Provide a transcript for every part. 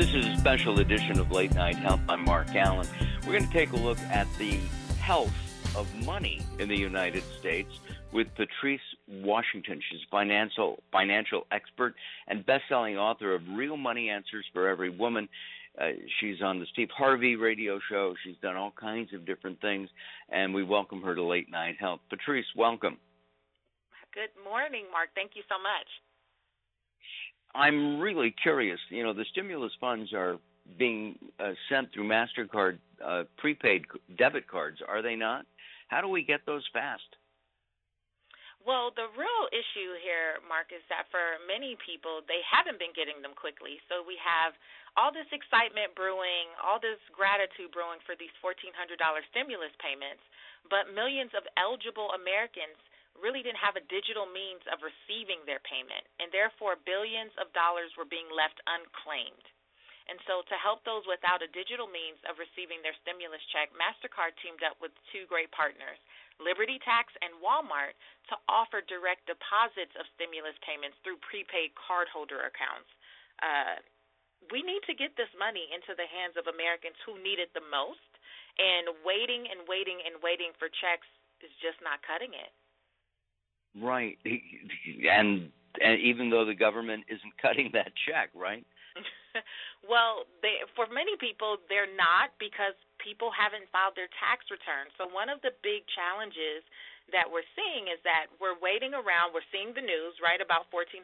This is a special edition of Late Night Health. I'm Mark Allen. We're going to take a look at the health of money in the United States with Patrice Washington. She's a financial financial expert and best-selling author of Real Money Answers for Every Woman. Uh, she's on the Steve Harvey radio show. She's done all kinds of different things, and we welcome her to Late Night Health. Patrice, welcome. Good morning, Mark. Thank you so much. I'm really curious. You know, the stimulus funds are being uh, sent through Mastercard uh, prepaid debit cards, are they not? How do we get those fast? Well, the real issue here, Mark, is that for many people, they haven't been getting them quickly. So we have all this excitement brewing, all this gratitude brewing for these $1,400 stimulus payments, but millions of eligible Americans really didn't have a digital means of receiving their payment, and therefore billions of dollars were being left unclaimed. And so, to help those without a digital means of receiving their stimulus check, MasterCard teamed up with two great partners, Liberty Tax and Walmart, to offer direct deposits of stimulus payments through prepaid cardholder accounts. Uh, we need to get this money into the hands of Americans who need it the most, and waiting and waiting and waiting for checks is just not cutting it. Right, and and even though the government isn't cutting that check, right? well, they, for many people, they're not because people haven't filed their tax returns. So one of the big challenges that we're seeing is that we're waiting around, we're seeing the news, right, about $1,400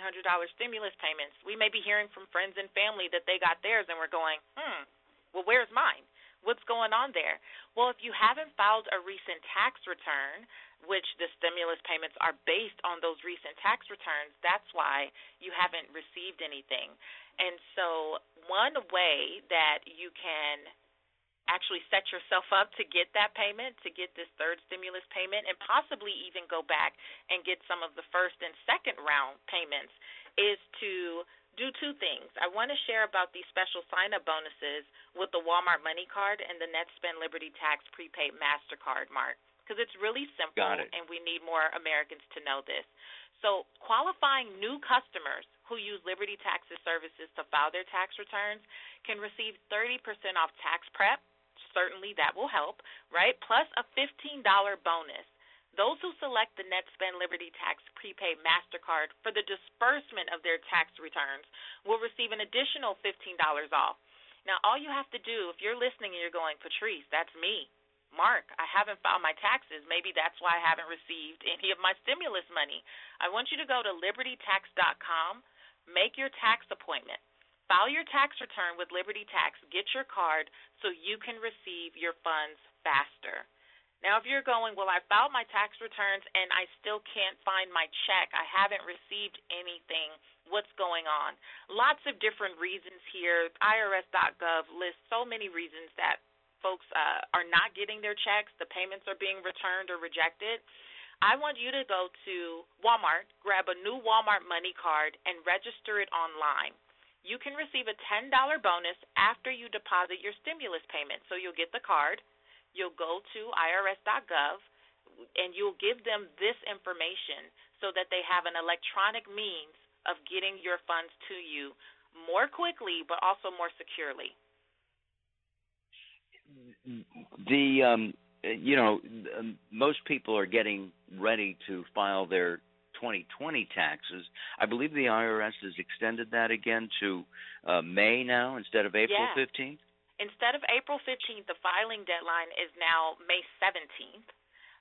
stimulus payments. We may be hearing from friends and family that they got theirs, and we're going, hmm, well, where's mine? What's going on there? Well, if you haven't filed a recent tax return, which the stimulus payments are based on those recent tax returns, that's why you haven't received anything. And so, one way that you can actually set yourself up to get that payment, to get this third stimulus payment, and possibly even go back and get some of the first and second round payments, is to do two things. I want to share about these special sign up bonuses with the Walmart Money Card and the Netspend Liberty Tax Prepaid MasterCard mark because it's really simple it. and we need more Americans to know this. So, qualifying new customers who use Liberty Tax's services to file their tax returns can receive 30% off tax prep. Certainly that will help, right? Plus a $15 bonus. Those who select the Netspend Liberty Tax prepaid MasterCard for the disbursement of their tax returns will receive an additional $15 off. Now, all you have to do, if you're listening and you're going, Patrice, that's me. Mark, I haven't filed my taxes. Maybe that's why I haven't received any of my stimulus money. I want you to go to libertytax.com, make your tax appointment. File your tax return with Liberty Tax, get your card so you can receive your funds faster. Now, if you're going, well, I filed my tax returns and I still can't find my check, I haven't received anything, what's going on? Lots of different reasons here. IRS.gov lists so many reasons that folks uh, are not getting their checks, the payments are being returned or rejected. I want you to go to Walmart, grab a new Walmart money card, and register it online. You can receive a $10 bonus after you deposit your stimulus payment. So you'll get the card, you'll go to irs.gov, and you'll give them this information so that they have an electronic means of getting your funds to you more quickly, but also more securely the um, you know most people are getting ready to file their 2020 taxes. I believe the IRS has extended that again to uh, May now instead of April yeah. 15th. Instead of April 15th, the filing deadline is now May 17th,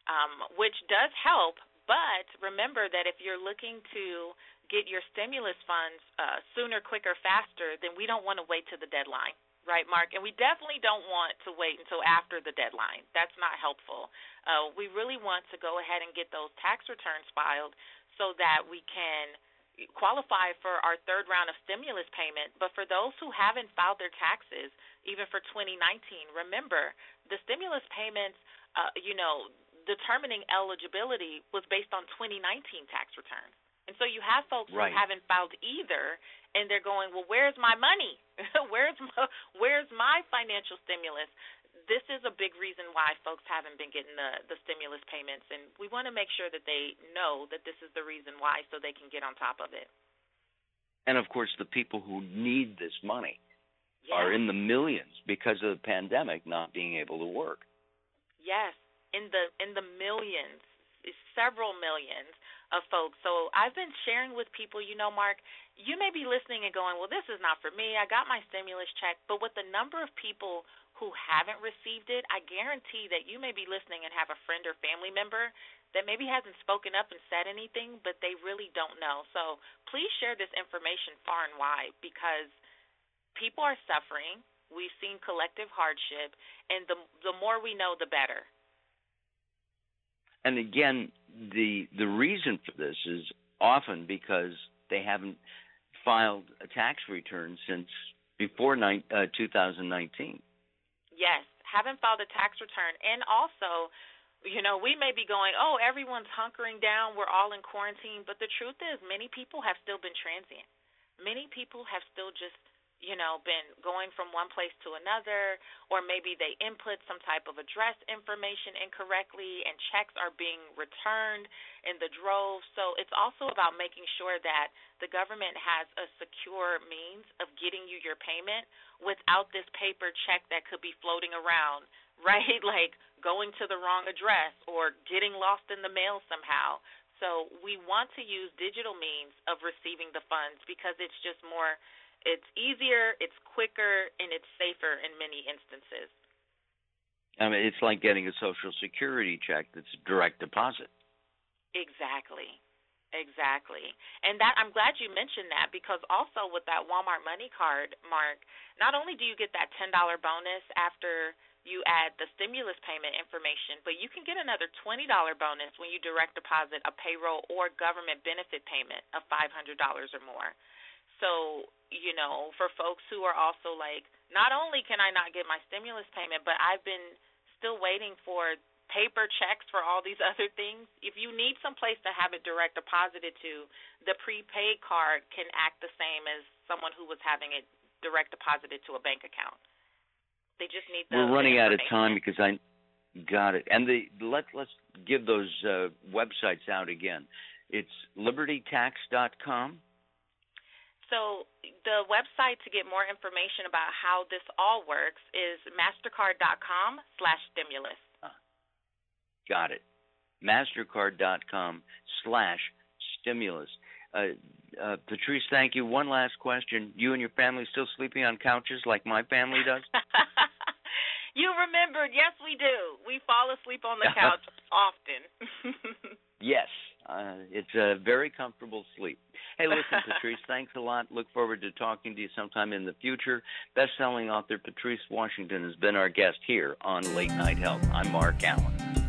um, which does help. But remember that if you're looking to get your stimulus funds uh, sooner, quicker, faster, then we don't want to wait to the deadline right, Mark? And we definitely don't want to wait until after the deadline. That's not helpful. Uh, we really want to go ahead and get those tax returns filed so that we can qualify for our third round of stimulus payment. But for those who haven't filed their taxes, even for 2019, remember the stimulus payments, uh, you know, determining eligibility was based on 2019 tax returns. And so you have folks right. who haven't filed either, and they're going, "Well, where's my money? where's my, where's my financial stimulus?" This is a big reason why folks haven't been getting the the stimulus payments, and we want to make sure that they know that this is the reason why, so they can get on top of it. And of course, the people who need this money. yeah. are in the millions because of the pandemic not being able to work. Yes, in the in the millions, several millions of folks. So I've been sharing with people, you know, Mark, you may be listening and going, "Well, this is not for me. I got my stimulus check." But with the number of people who haven't received it, I guarantee that you may be listening and have a friend or family member that maybe hasn't spoken up and said anything, but they really don't know. So please share this information far and wide because people are suffering. We've seen collective hardship, and the the more we know, the better. And again, the the reason for this is often because they haven't filed a tax return since before ni- uh, 2019. Yes, haven't filed a tax return, and also, you know, we may be going, oh, everyone's hunkering down, we're all in quarantine, but the truth is, many people have still been transient. Many people have still just you know, been going from one place to another, or maybe they input some type of address information incorrectly and checks are being returned in the drove. So it's also about making sure that the government has a secure means of getting you your payment without this paper check that could be floating around, right? Like going to the wrong address or getting lost in the mail somehow. So we want to use digital means of receiving the funds because it's just more it's easier, it's quicker, and it's safer in many instances. I mean, it's like getting a Social Security check that's direct deposit. Exactly. Exactly. And that I'm glad you mentioned that because also with that Walmart money card, Mark, not only do you get that $10 bonus after you add the stimulus payment information, but you can get another $20 bonus when you direct deposit a payroll or government benefit payment of $500 or more. So, you know, for folks who are also like, not only can I not get my stimulus payment, but I've been still waiting for paper checks for all these other things. If you need some place to have it direct deposited to, the prepaid card can act the same as someone who was having it direct deposited to a bank account. They just need We're running out of time because I got it. And the let let's give those uh, websites out again. It's libertytax.com so the website to get more information about how this all works is mastercard.com slash stimulus. Got it. Mastercard.com slash stimulus. Uh, uh, Patrice, thank you. One last question. You and your family still sleeping on couches like my family does? you remembered. Yes, we do. We fall asleep on the couch often. yes. Uh, it's a very comfortable sleep. Hey, listen, Patrice, thanks a lot. Look forward to talking to you sometime in the future. Best selling author Patrice Washington has been our guest here on Late Night Health. I'm Mark Allen.